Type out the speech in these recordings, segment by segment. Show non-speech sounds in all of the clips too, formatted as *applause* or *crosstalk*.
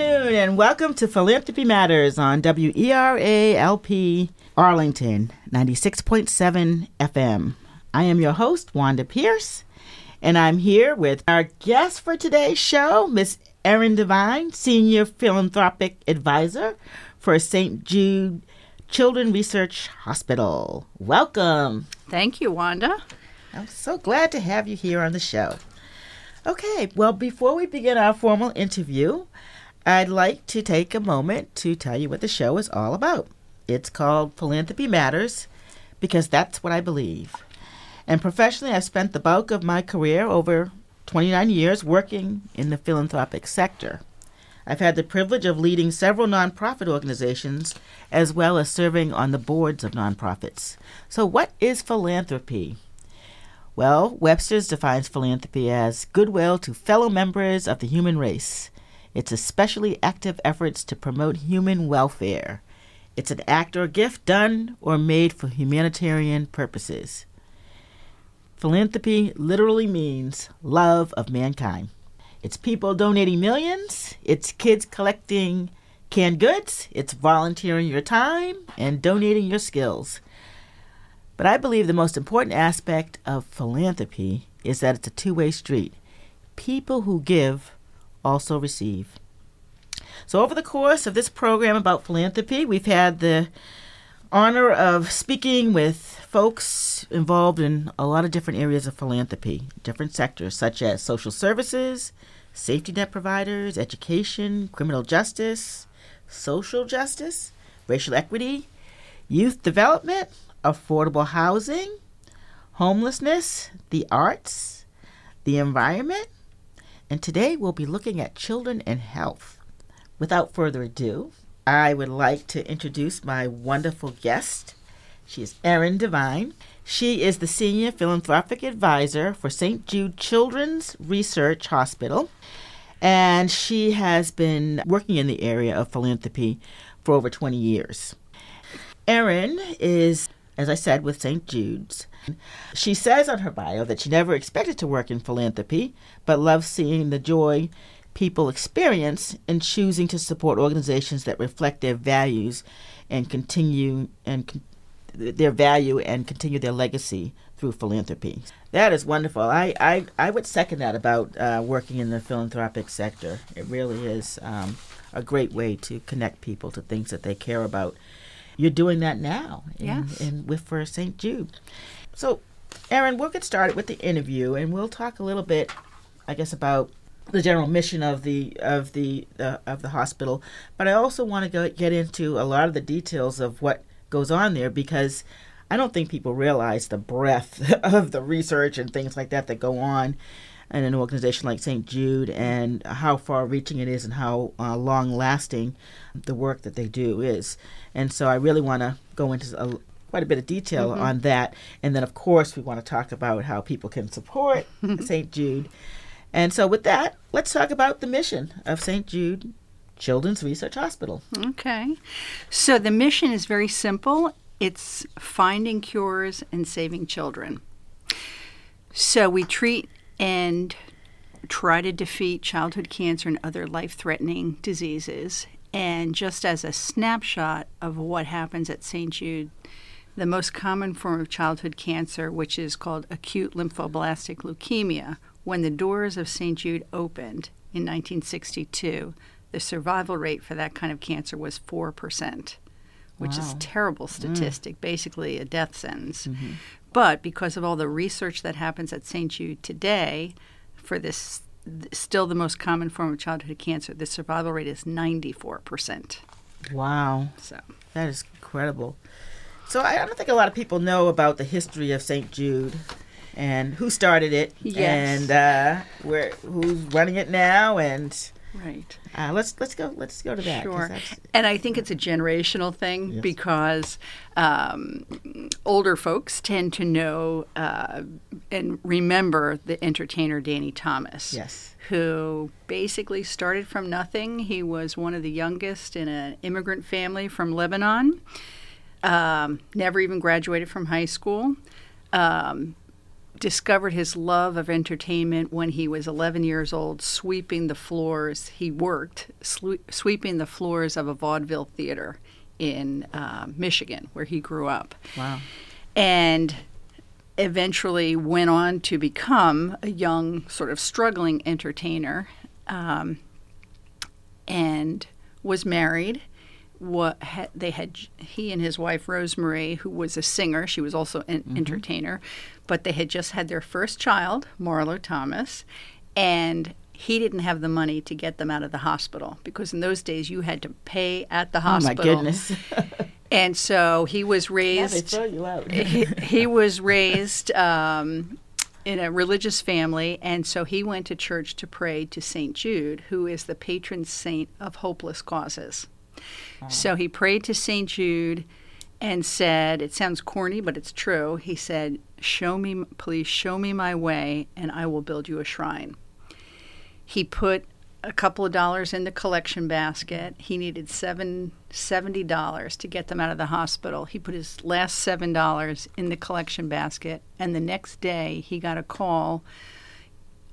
afternoon, and welcome to Philanthropy Matters on WERALP Arlington 96.7 FM. I am your host, Wanda Pierce, and I'm here with our guest for today's show, Miss Erin Devine, Senior Philanthropic Advisor for St. Jude Children Research Hospital. Welcome. Thank you, Wanda. I'm so glad to have you here on the show. Okay, well, before we begin our formal interview, I'd like to take a moment to tell you what the show is all about. It's called Philanthropy Matters because that's what I believe. And professionally, I've spent the bulk of my career, over 29 years, working in the philanthropic sector. I've had the privilege of leading several nonprofit organizations as well as serving on the boards of nonprofits. So, what is philanthropy? Well, Webster's defines philanthropy as goodwill to fellow members of the human race. It's especially active efforts to promote human welfare. It's an act or gift done or made for humanitarian purposes. Philanthropy literally means love of mankind. It's people donating millions, it's kids collecting canned goods, it's volunteering your time and donating your skills. But I believe the most important aspect of philanthropy is that it's a two way street. People who give also receive. So, over the course of this program about philanthropy, we've had the honor of speaking with folks involved in a lot of different areas of philanthropy, different sectors such as social services, safety net providers, education, criminal justice, social justice, racial equity, youth development, affordable housing, homelessness, the arts, the environment, and today we'll be looking at children and health. Without further ado, I would like to introduce my wonderful guest. She is Erin Devine. She is the Senior Philanthropic Advisor for St. Jude Children's Research Hospital, and she has been working in the area of philanthropy for over 20 years. Erin is, as I said, with St. Jude's. She says on her bio that she never expected to work in philanthropy, but loves seeing the joy people experience in choosing to support organizations that reflect their values and continue and con- their value and continue their legacy through philanthropy. That is wonderful. I, I, I would second that about uh, working in the philanthropic sector. It really is um, a great way to connect people to things that they care about. You're doing that now in, Yes. in, with for St. Jude. So, Erin, we'll get started with the interview, and we'll talk a little bit, I guess, about the general mission of the of the uh, of the hospital. But I also want to go get into a lot of the details of what goes on there because I don't think people realize the breadth *laughs* of the research and things like that that go on in an organization like St. Jude and how far reaching it is and how uh, long lasting the work that they do is. And so I really want to go into a, quite a bit of detail on that. And then, of course, we want to talk about how people can support *laughs* St. Jude. And so, with that, let's talk about the mission of St. Jude Children's Research Hospital. Okay. So the mission is very simple it's finding cures and saving children. So we treat and try to defeat childhood cancer and other life threatening diseases. And just as a snapshot of what happens at St. Jude, the most common form of childhood cancer, which is called acute lymphoblastic leukemia, when the doors of St. Jude opened in 1962, the survival rate for that kind of cancer was 4%, which is a terrible mm. statistic, basically a death sentence. Mm-hmm. But because of all the research that happens at St. Jude today for this still the most common form of childhood cancer, the survival rate is 94%. Wow. So, That is incredible. So I don't think a lot of people know about the history of St. Jude and who started it Yes. and uh, where who's running it now and right. uh, let's let's go let's go to that. Sure. And I think it's a generational thing Yes. because um, older folks tend to know uh, and remember the entertainer Danny Thomas. Yes. Who basically started from nothing. He was one of the youngest in an immigrant family from Lebanon. Um, never even graduated from high school. Um, discovered his love of entertainment when he was 11 years old, sweeping the floors. He worked swe- sweeping the floors of a vaudeville theater in uh, Michigan, where he grew up. Wow. And eventually went on to become a young, sort of struggling entertainer, um, and was married. What ha- they had, he and his wife Rosemary, who was a singer, she was also an entertainer, but they had just had their first child, Marlo Thomas, and he didn't have the money to get them out of the hospital because in those days you had to pay at the hospital Oh my goodness. *laughs* *laughs* And so he was raised they throw you out. *laughs* he, he was raised um, in a religious family, and so he went to church to pray to St. Jude, who is the patron saint of hopeless causes. So he prayed to St. Jude and said, It sounds corny, but it's true. He said, Show me, please show me my way, and I will build you a shrine. He put a couple of dollars in the collection basket. He needed seven seventy dollars to get them out of the hospital. He put his last seven dollars in the collection basket, and the next day he got a call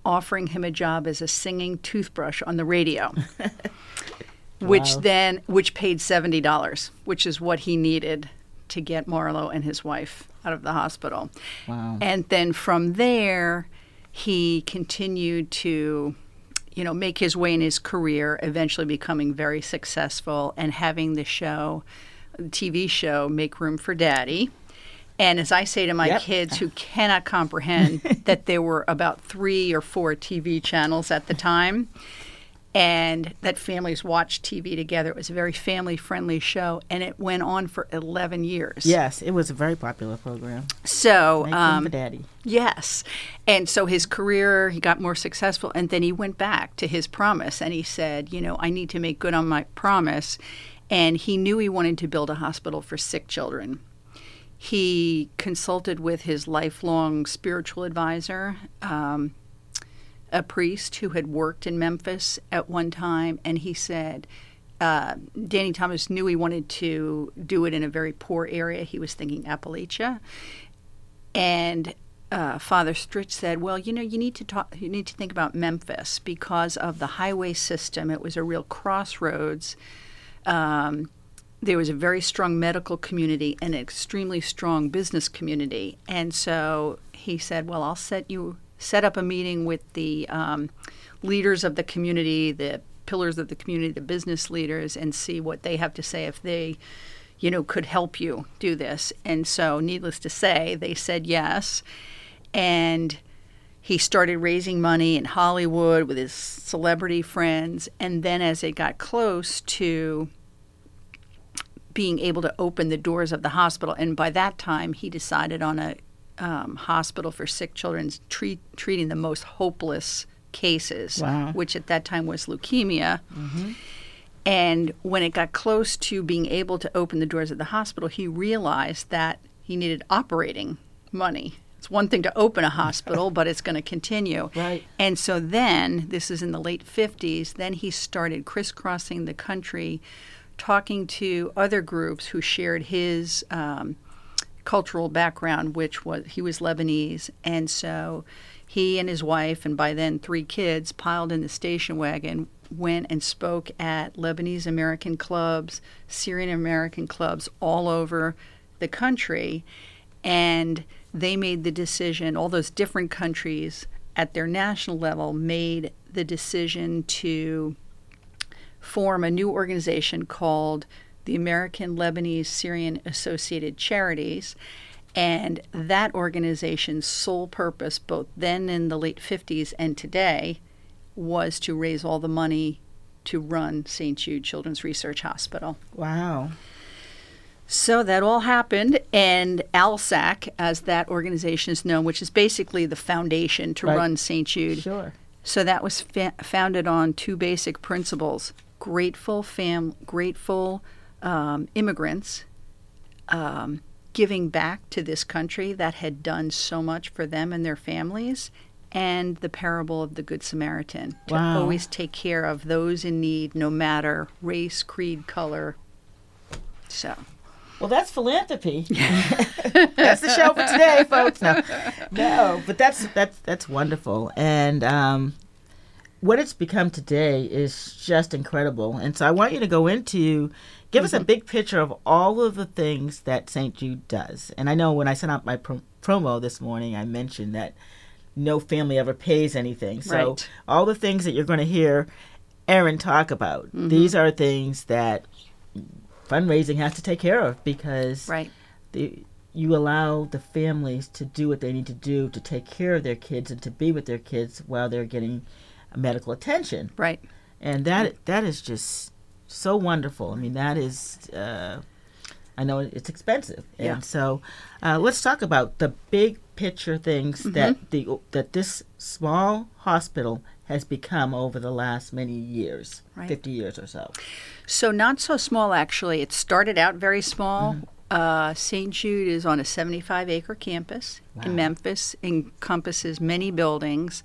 offering him a job as a singing toothbrush on the radio. *laughs* which Wow. then which paid seventy dollars, which is what he needed to get Marlo and his wife out of the hospital. Wow. And then from there, he continued to, you know, make his way in his career, eventually becoming very successful and having the show, the TV show, Make Room for Daddy. And as I say to my Yep. kids who *laughs* cannot comprehend that there were about three or four TV channels at the time, and that families watched TV together, it was a very family friendly show, and it went on for 11 years. yes, it was a very popular program. So, um, daddy. Yes. And so his career, he got more successful. And then he went back to his promise and he said, you know, I need to make good on my promise. And he knew he wanted to build a hospital for sick children. He consulted with his lifelong spiritual advisor, um, a priest who had worked in Memphis at one time. And he said, uh, Danny Thomas knew he wanted to do it in a very poor area. He was thinking Appalachia. And uh, Father Stritch said, "Well, you know, you need to talk. You need to think about Memphis because of the highway system. It was a real crossroads. Um, there was a very strong medical community and an extremely strong business community. And so he said, "Well, I'll set you set up a meeting with the um, leaders of the community, the pillars of the community, the business leaders, and see what they have to say if they." you know, could help you do this. And so, needless to say, they said yes. And he started raising money in Hollywood with his celebrity friends. And then, as it got close to being able to open the doors of the hospital, and by that time, he decided on a um, hospital for sick children, treat, treating the most hopeless cases, Wow. which at that time was leukemia. And when it got close to being able to open the doors of the hospital, he realized that he needed operating money. It's one thing to open a hospital, *laughs* but it's going to continue. Right. And so then, this is in the late 50s, then he started crisscrossing the country, talking to other groups who shared his um, cultural background, which was he was Lebanese. And so he and his wife, and by then three kids, piled in the station wagon, went and spoke at Lebanese American clubs, Syrian American clubs all over the country. And they made the decision, all those different countries at their national level made the decision to form a new organization called the American Lebanese Syrian Associated Charities. And that organization's sole purpose, both then in the late 50s and today, was to raise all the money to run St. Jude Children's Research Hospital. Wow. So that all happened, and ALSAC, as that organization is known, which is basically the foundation to Right. run St. Jude, Sure. so that was fa- founded on two basic principles: grateful fam, grateful um, immigrants, um, giving back to this country that had done so much for them and their families, and the parable of the Good Samaritan to Wow. always take care of those in need, no matter race, creed, color. So. Well, that's philanthropy. *laughs* *laughs* that's the show for today, folks. No, no, but that's that's that's wonderful, and um, what it's become today is just incredible. And so I want you to go into give mm-hmm. us a mm-hmm. big picture of all of the things that St. Jude does. And I know when I sent out my pro- promo this morning, I mentioned that no family ever pays anything. So right. all the things that you're going to hear Erin talk about, mm-hmm. these are things that fundraising has to take care of because right. the you allow the families to do what they need to do to take care of their kids and to be with their kids while they're getting medical attention. Right. And that that is just so wonderful. I mean, that is. Uh, I know it's expensive, and yeah. so uh, let's talk about the big picture things mm-hmm. that the that this small hospital has become over the last many years, right. fifty years or so. So not so small, actually. It started out very small. Mm-hmm. Uh, St. Jude is on a 75 acre campus wow. in Memphis, encompasses many buildings.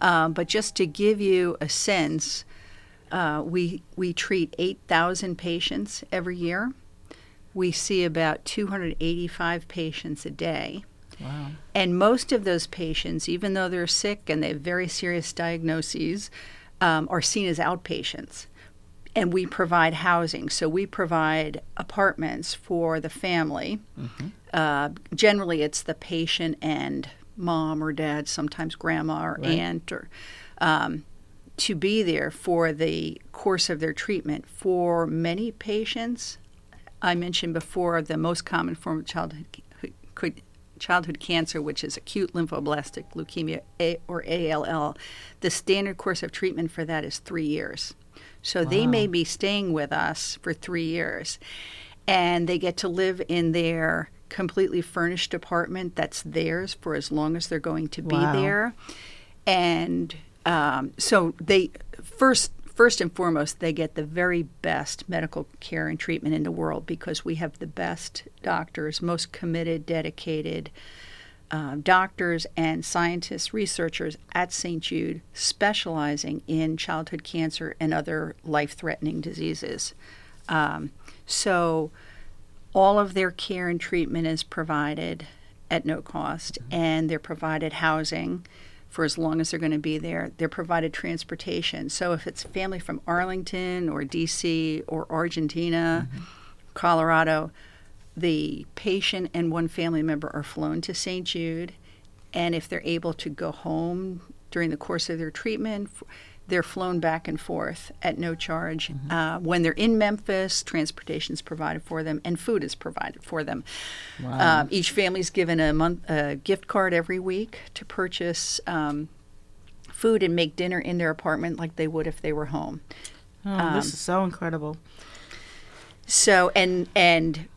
Uh, but just to give you a sense, uh, we, we treat 8,000 patients every year. We see about 285 patients a day. Wow. And most of those patients, even though they're sick and they have very serious diagnoses, um, are seen as outpatients and we provide housing. So we provide apartments for the family. Mm-hmm. Uh, generally, it's the patient and mom or dad, sometimes grandma or right. aunt, or um, to be there for the course of their treatment. For many patients, I mentioned before the most common form of childhood childhood cancer, which is acute lymphoblastic leukemia or ALL. The standard course of treatment for that is three years. So wow. they may be staying with us for three years and they get to live in their completely furnished apartment that's theirs for as long as they're going to be wow. there. And um, so they first first and foremost they get the very best medical care and treatment in the world because we have the best doctors, most committed, dedicated uh, doctors and scientists, researchers at St. Jude specializing in childhood cancer and other life threatening diseases. Um, so, all of their care and treatment is provided at no cost, and they're provided housing for as long as they're going to be there. They're provided transportation. So, if it's family from Arlington or DC or Argentina, mm-hmm. Colorado, the patient and one family member are flown to St. Jude, and if they're able to go home during the course of their treatment, they're flown back and forth at no charge. Mm-hmm. Uh, when they're in Memphis, transportation is provided for them, and food is provided for them. Wow. Um, each family is given a month a gift card every week to purchase um, food and make dinner in their apartment like they would if they were home. Oh, um, this is so incredible. So and and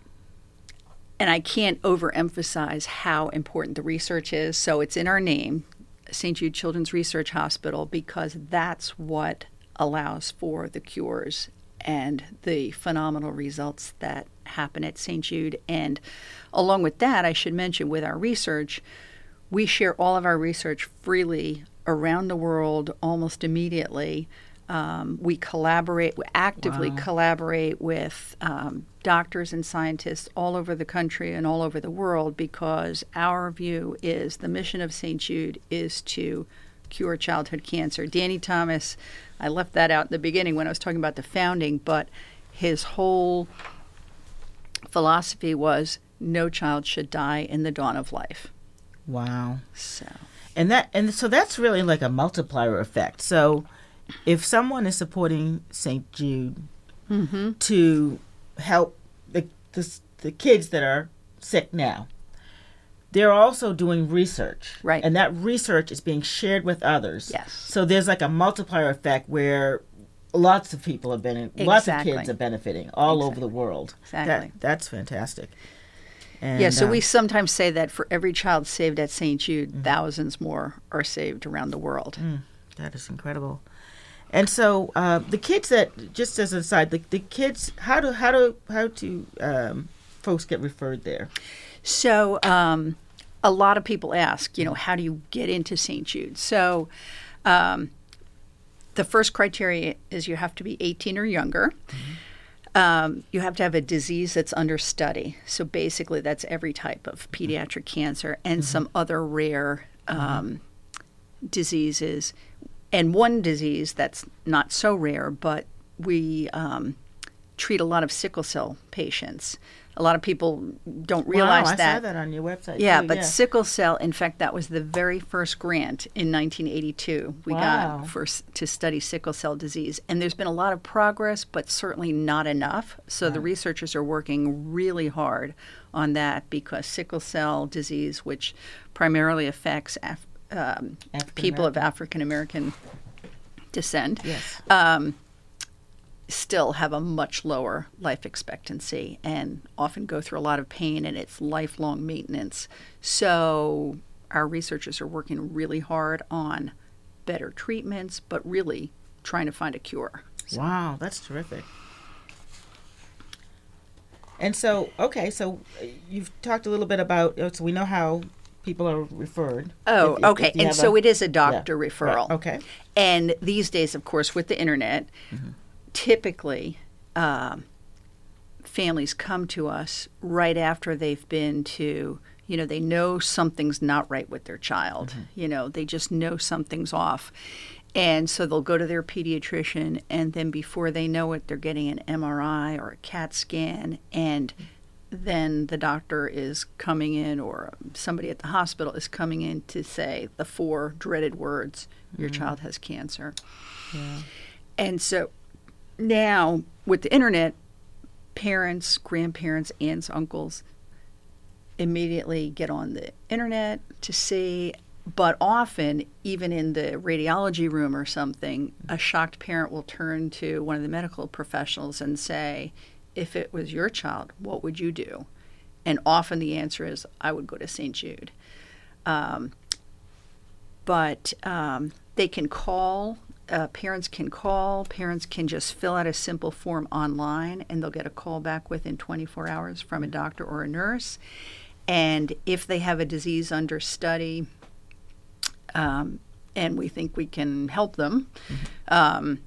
and I can't overemphasize how important the research is. So it's in our name, St. Jude Children's Research Hospital, because that's what allows for the cures and the phenomenal results that happen at St. Jude. And along with that, I should mention with our research, we share all of our research freely around the world almost immediately. Um, we collaborate, we actively wow. collaborate with um, doctors and scientists all over the country and all over the world because our view is the mission of St. Jude is to cure childhood cancer. Danny Thomas, I left that out in the beginning when I was talking about the founding, but his whole philosophy was no child should die in the dawn of life. Wow. So and that and so that's really like a multiplier effect. So if someone is supporting St. Jude mm-hmm. to help the, the, the kids that are sick now, they're also doing research. Right. And that research is being shared with others. Yes. So there's like a multiplier effect where lots of people have been, exactly. lots of kids are benefiting all exactly. over the world. Exactly. That, that's fantastic. And, yeah, so um, we sometimes say that for every child saved at St. Jude, mm-hmm. thousands more are saved around the world. Mm, that is incredible. And so uh, the kids that, just as an aside, the, the kids, how do how do how do um, folks get referred there? So um, a lot of people ask, you know, how do you get into St. Jude? So um, the first criteria is you have to be 18 or younger. Mm-hmm. Um, you have to have a disease that's under study. So basically, that's every type of pediatric cancer and some other rare um, diseases. And one disease that's not so rare, but we um, treat a lot of sickle cell patients. A lot of people don't realize wow, I that. saw that on your website. Yeah, too, but sickle cell, in fact, that was the very first grant in 1982 we Wow. got for to study sickle cell disease. And there's been a lot of progress, but certainly not enough. So the researchers are working really hard on that because sickle cell disease, which primarily affects Af- um, people of African American descent, Yes. um, still have a much lower life expectancy and often go through a lot of pain and it's lifelong maintenance. So our researchers are working really hard on better treatments, but really trying to find a cure. Wow, that's terrific. And so, okay, so uh, you've talked a little bit about, so we know how people are referred. Oh, If- okay. if And so a- it is a doctor Right, referral. Okay. And these days, of course, with the internet, mm-hmm. typically um, families come to us right after they've been to, you know, they know something's not right with their child. Mm-hmm. You know, they just know something's off. And so they'll go to their pediatrician, and then before they know it, they're getting an MRI or a CAT scan. And mm-hmm. Then the doctor is coming in, or somebody at the hospital is coming in to say the four dreaded words your mm-hmm. child has cancer. And so now with the internet, parents, grandparents, aunts, uncles immediately get on the internet to see. But often, even in the radiology room or something, a shocked parent will turn to one of the medical professionals and say, If it was your child, what would you do? And often the answer is, I would go to St. Jude. Um, but um, they can call. Uh, parents can call. Parents can just fill out a simple form online, and they'll get a call back within 24 hours from a doctor or a nurse. And if they have a disease under study, um, and we think we can help them, um,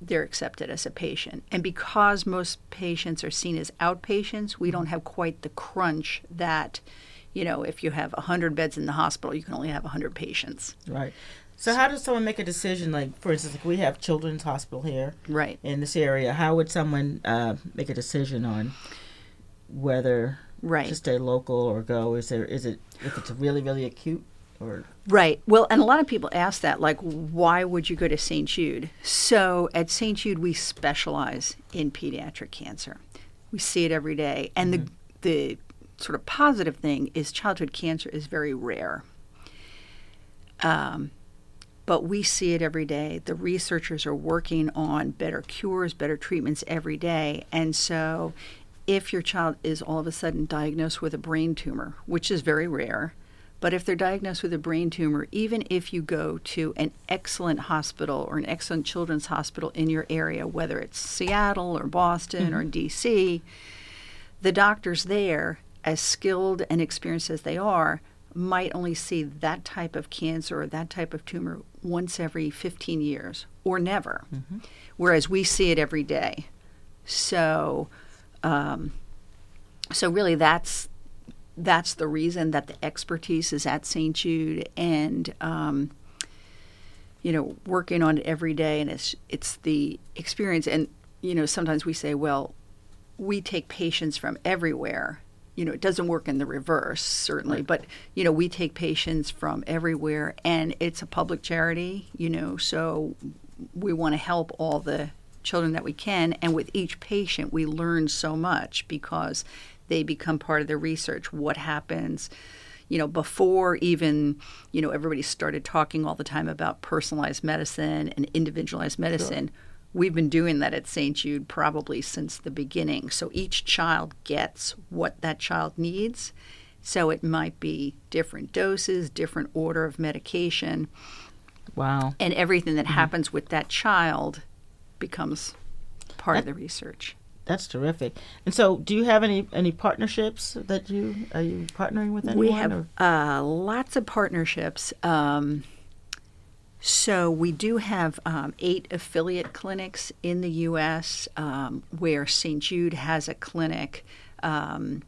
they're accepted as a patient. And because most patients are seen as outpatients, we don't have quite the crunch that, you know, if you have 100 beds in the hospital, you can only have 100 patients. Right. So, how does someone make a decision? Like, for instance, like we have Children's Hospital here Right. in this area. How would someone uh, make a decision on whether Right. to stay local or go? Is there is it if it's really really acute or Right. Well, and a lot of people ask that, like, why would you go to St. Jude? So at St. Jude, we specialize in pediatric cancer. We see it every day. And the, the sort of positive thing is childhood cancer is very rare. Um, but we see it every day. The researchers are working on better cures, better treatments every day. And so, if your child is all of a sudden diagnosed with a brain tumor, which is very rare, but if they're diagnosed with a brain tumor, even if you go to an excellent hospital or an excellent children's hospital in your area, whether it's Seattle or Boston or DC, the doctors there, as skilled and experienced as they are, might only see that type of cancer or that type of tumor once every 15 years or never, whereas we see it every day. So, um, so really, that's that's the reason that the expertise is at St. Jude, and um, you know, working on it every day, and it's it's the experience. And you know, sometimes we say, well, we take patients from everywhere. You know, it doesn't work in the reverse, certainly, but you know, we take patients from everywhere, and it's a public charity. You know, so we want to help all the children that we can, and with each patient, we learn so much because they become part of the research. What happens? you know, before even, you know, everybody started talking all the time about personalized medicine and individualized medicine, we've been doing that at St. Jude probably since the beginning. So each child gets what that child needs. So it might be different doses, different order of medication, wow? and everything that mm-hmm. happens with that child becomes part of the research. That's terrific. And so, do you have any any partnerships that you are you partnering with anyone? We have uh, lots of partnerships. Um, So we do have um, eight affiliate clinics in the U.S. Um, where St. Jude has a clinic. Um,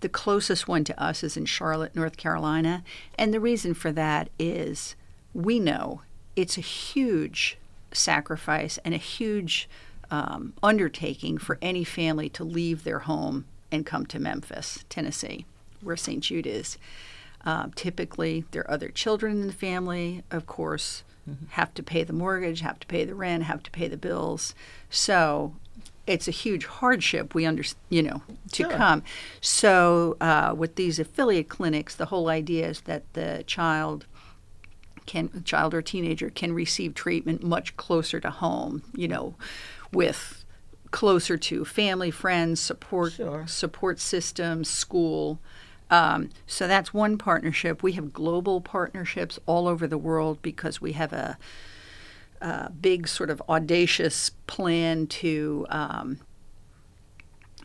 the closest one to us is in Charlotte, North Carolina, and the reason for that is we know it's a huge sacrifice and a huge um, undertaking for any family to leave their home and come to Memphis, Tennessee, where St. Jude is. Uh, typically, there are other children in the family, of course, mm-hmm. have to pay the mortgage, have to pay the rent, have to pay the bills. So it's a huge hardship we under you know to sure. come so uh, with these affiliate clinics the whole idea is that the child can child or teenager can receive treatment much closer to home you know with closer to family friends support sure. support systems school um, so that's one partnership. We have global partnerships all over the world because we have a, a big sort of audacious plan to um,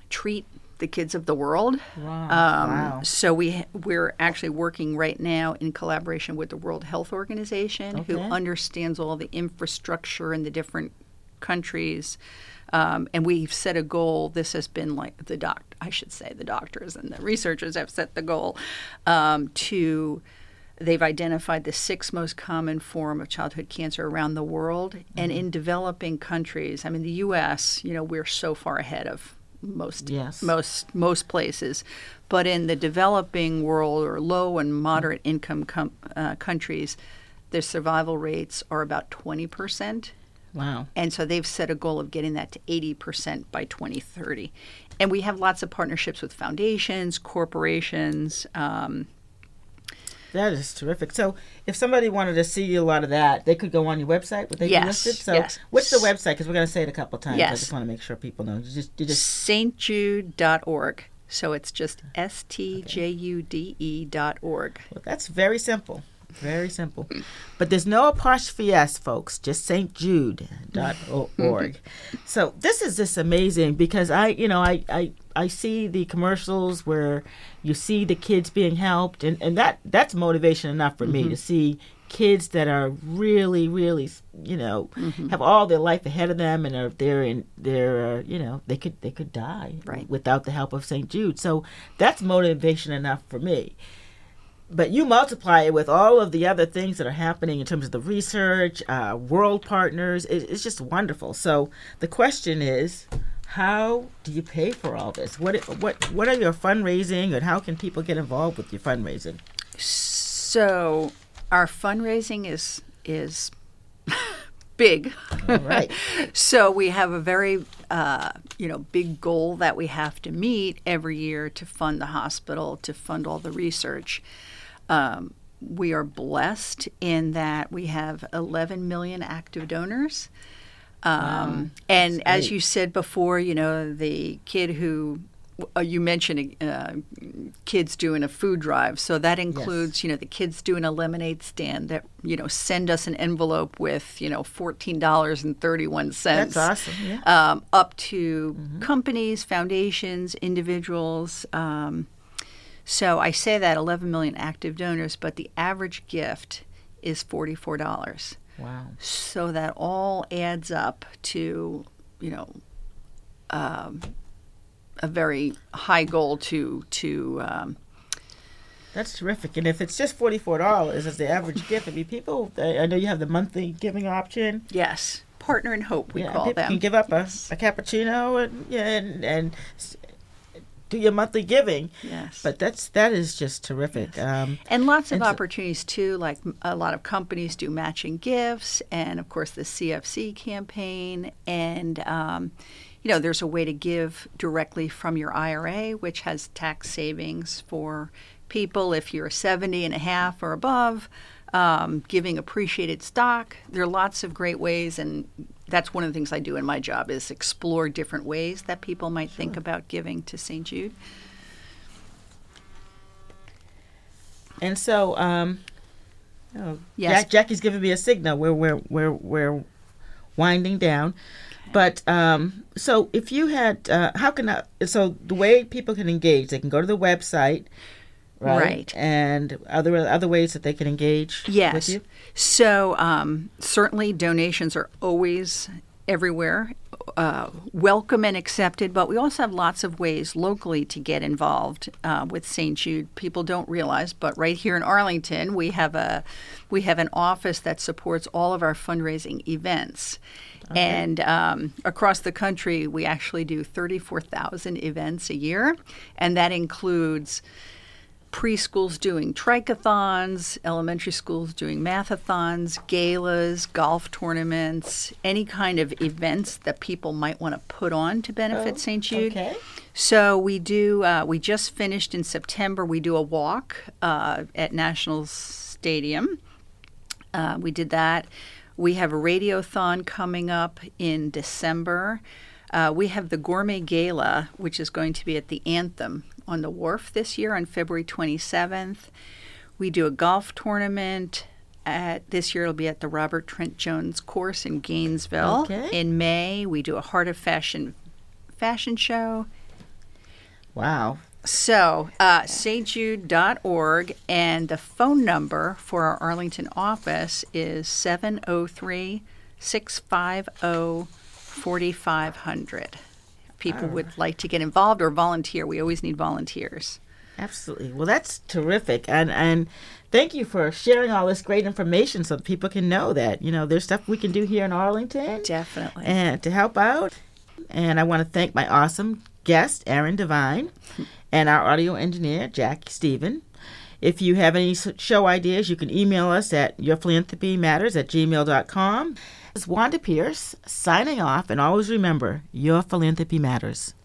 treat the kids of the world. Wow. Um, wow. So we we're actually working right now in collaboration with the World Health Organization, okay. who understands all the infrastructure and the different countries. Um, and we've set a goal. This has been like the doc, I should say, the doctors and the researchers have set the goal um, to. They've identified the six most common form of childhood cancer around the world, mm-hmm. and in developing countries. I mean, the U.S. You know, we're so far ahead of most yes. most most places, but in the developing world or low and moderate income com- uh, countries, their survival rates are about twenty percent Wow. And so they've set a goal of getting that to 80% by 2030. And we have lots of partnerships with foundations, corporations. Um, that is terrific. So, if somebody wanted to see a lot of that, they could go on your website. Would they yes, be listed? So, yes. what's the website? Because we're going to say it a couple times. Yes. I just want to make sure people know. You just, you just... stjude.org. So it's just s t j u d e dot org. Well, that's very simple. Very simple. But there's no apostrophe S, folks, just stjude.org. so this is just amazing because I, you know, I, I, I see the commercials where you see the kids being helped, and, and that that's motivation enough for mm-hmm. me to see kids that are really, really, you know, mm-hmm. have all their life ahead of them, and are they're in they're uh, you know they could they could die right. without the help of St. Jude. So that's motivation enough for me but you multiply it with all of the other things that are happening in terms of the research, uh, world partners. It, it's just wonderful. So the question is, how do you pay for all this? What what what are your fundraising, and how can people get involved with your fundraising? So our fundraising is is *laughs* big. Right. *laughs* so we have a very uh, you know big goal that we have to meet every year to fund the hospital, to fund all the research. Um, we are blessed in that we have 11 million active donors. Um, wow. And as you said before, you know, the kid who uh, you mentioned uh, kids doing a food drive, so that includes yes. you know the kids doing a lemonade stand that you know send us an envelope with you know fourteen dollars and thirty one cents. That's awesome. Yeah. Um, up to mm-hmm. companies, foundations, individuals. Um, so I say that 11 million active donors, but the average gift is $44. Wow. So that all adds up to, you know, um, a very high goal to to. Um, that's terrific. And if it's just forty four dollars as the average gift, I mean, people. I know you have the monthly giving option. Yes, partner in hope we yeah, call them. Can give up yes. a, a cappuccino and yeah, and, and do your monthly giving. Yes. But that's that is just terrific. Yes. Um, and lots of and opportunities too. Like a lot of companies do matching gifts, and of course the CFC campaign, and um, you know there's a way to give directly from your IRA, which has tax savings for people if you're 70 and a half or above. Um, giving appreciated stock. There are lots of great ways, and that's one of the things I do in my job is explore different ways that people might sure. think about giving to St. Jude. And so, um, oh, yes. Jack, Jackie's giving me a signal. We're we're we're we're winding down, but um, so if you had, uh, how can I? So the way people can engage, they can go to the website right? Right. And other other ways that they can engage Yes. with you. So um, certainly donations are always everywhere, uh, welcome and accepted. But we also have lots of ways locally to get involved uh, with St. Jude. People don't realize, but right here in Arlington, we have a we have an office that supports all of our fundraising events. And um, across the country, we actually do 34,000 events a year, and that includes preschools doing trike-a-thons, elementary schools doing mathathons, galas, golf tournaments, any kind of events that people might want to put on to benefit St. Jude. Okay. So we do. Uh, we just finished in September. We do a walk uh, at National Stadium. Uh, we did that. We have a radiothon coming up in December. Uh, we have the Gourmet Gala, which is going to be at the Anthem on the Wharf this year on February 27th. We do a golf tournament. At, this year it'll be at the Robert Trent Jones course in Gainesville. Okay. In May, we do a Heart of Fashion fashion show. Wow. So, uh, stjude.org, and the phone number for our Arlington office is 703 650 4500. People oh. would like to get involved or volunteer, we always need volunteers. Absolutely. Well, that's terrific, and and thank you for sharing all this great information so people can know that you know there's stuff we can do here in Arlington Definitely. and to help out. And I want to thank my awesome guest, Erin Devine, *laughs* and our audio engineer, Jackie Stephen. If you have any show ideas, you can email us at yourphilanthropymatters at gmail.com. This is Wanda Pierce signing off, and always remember, your philanthropy matters.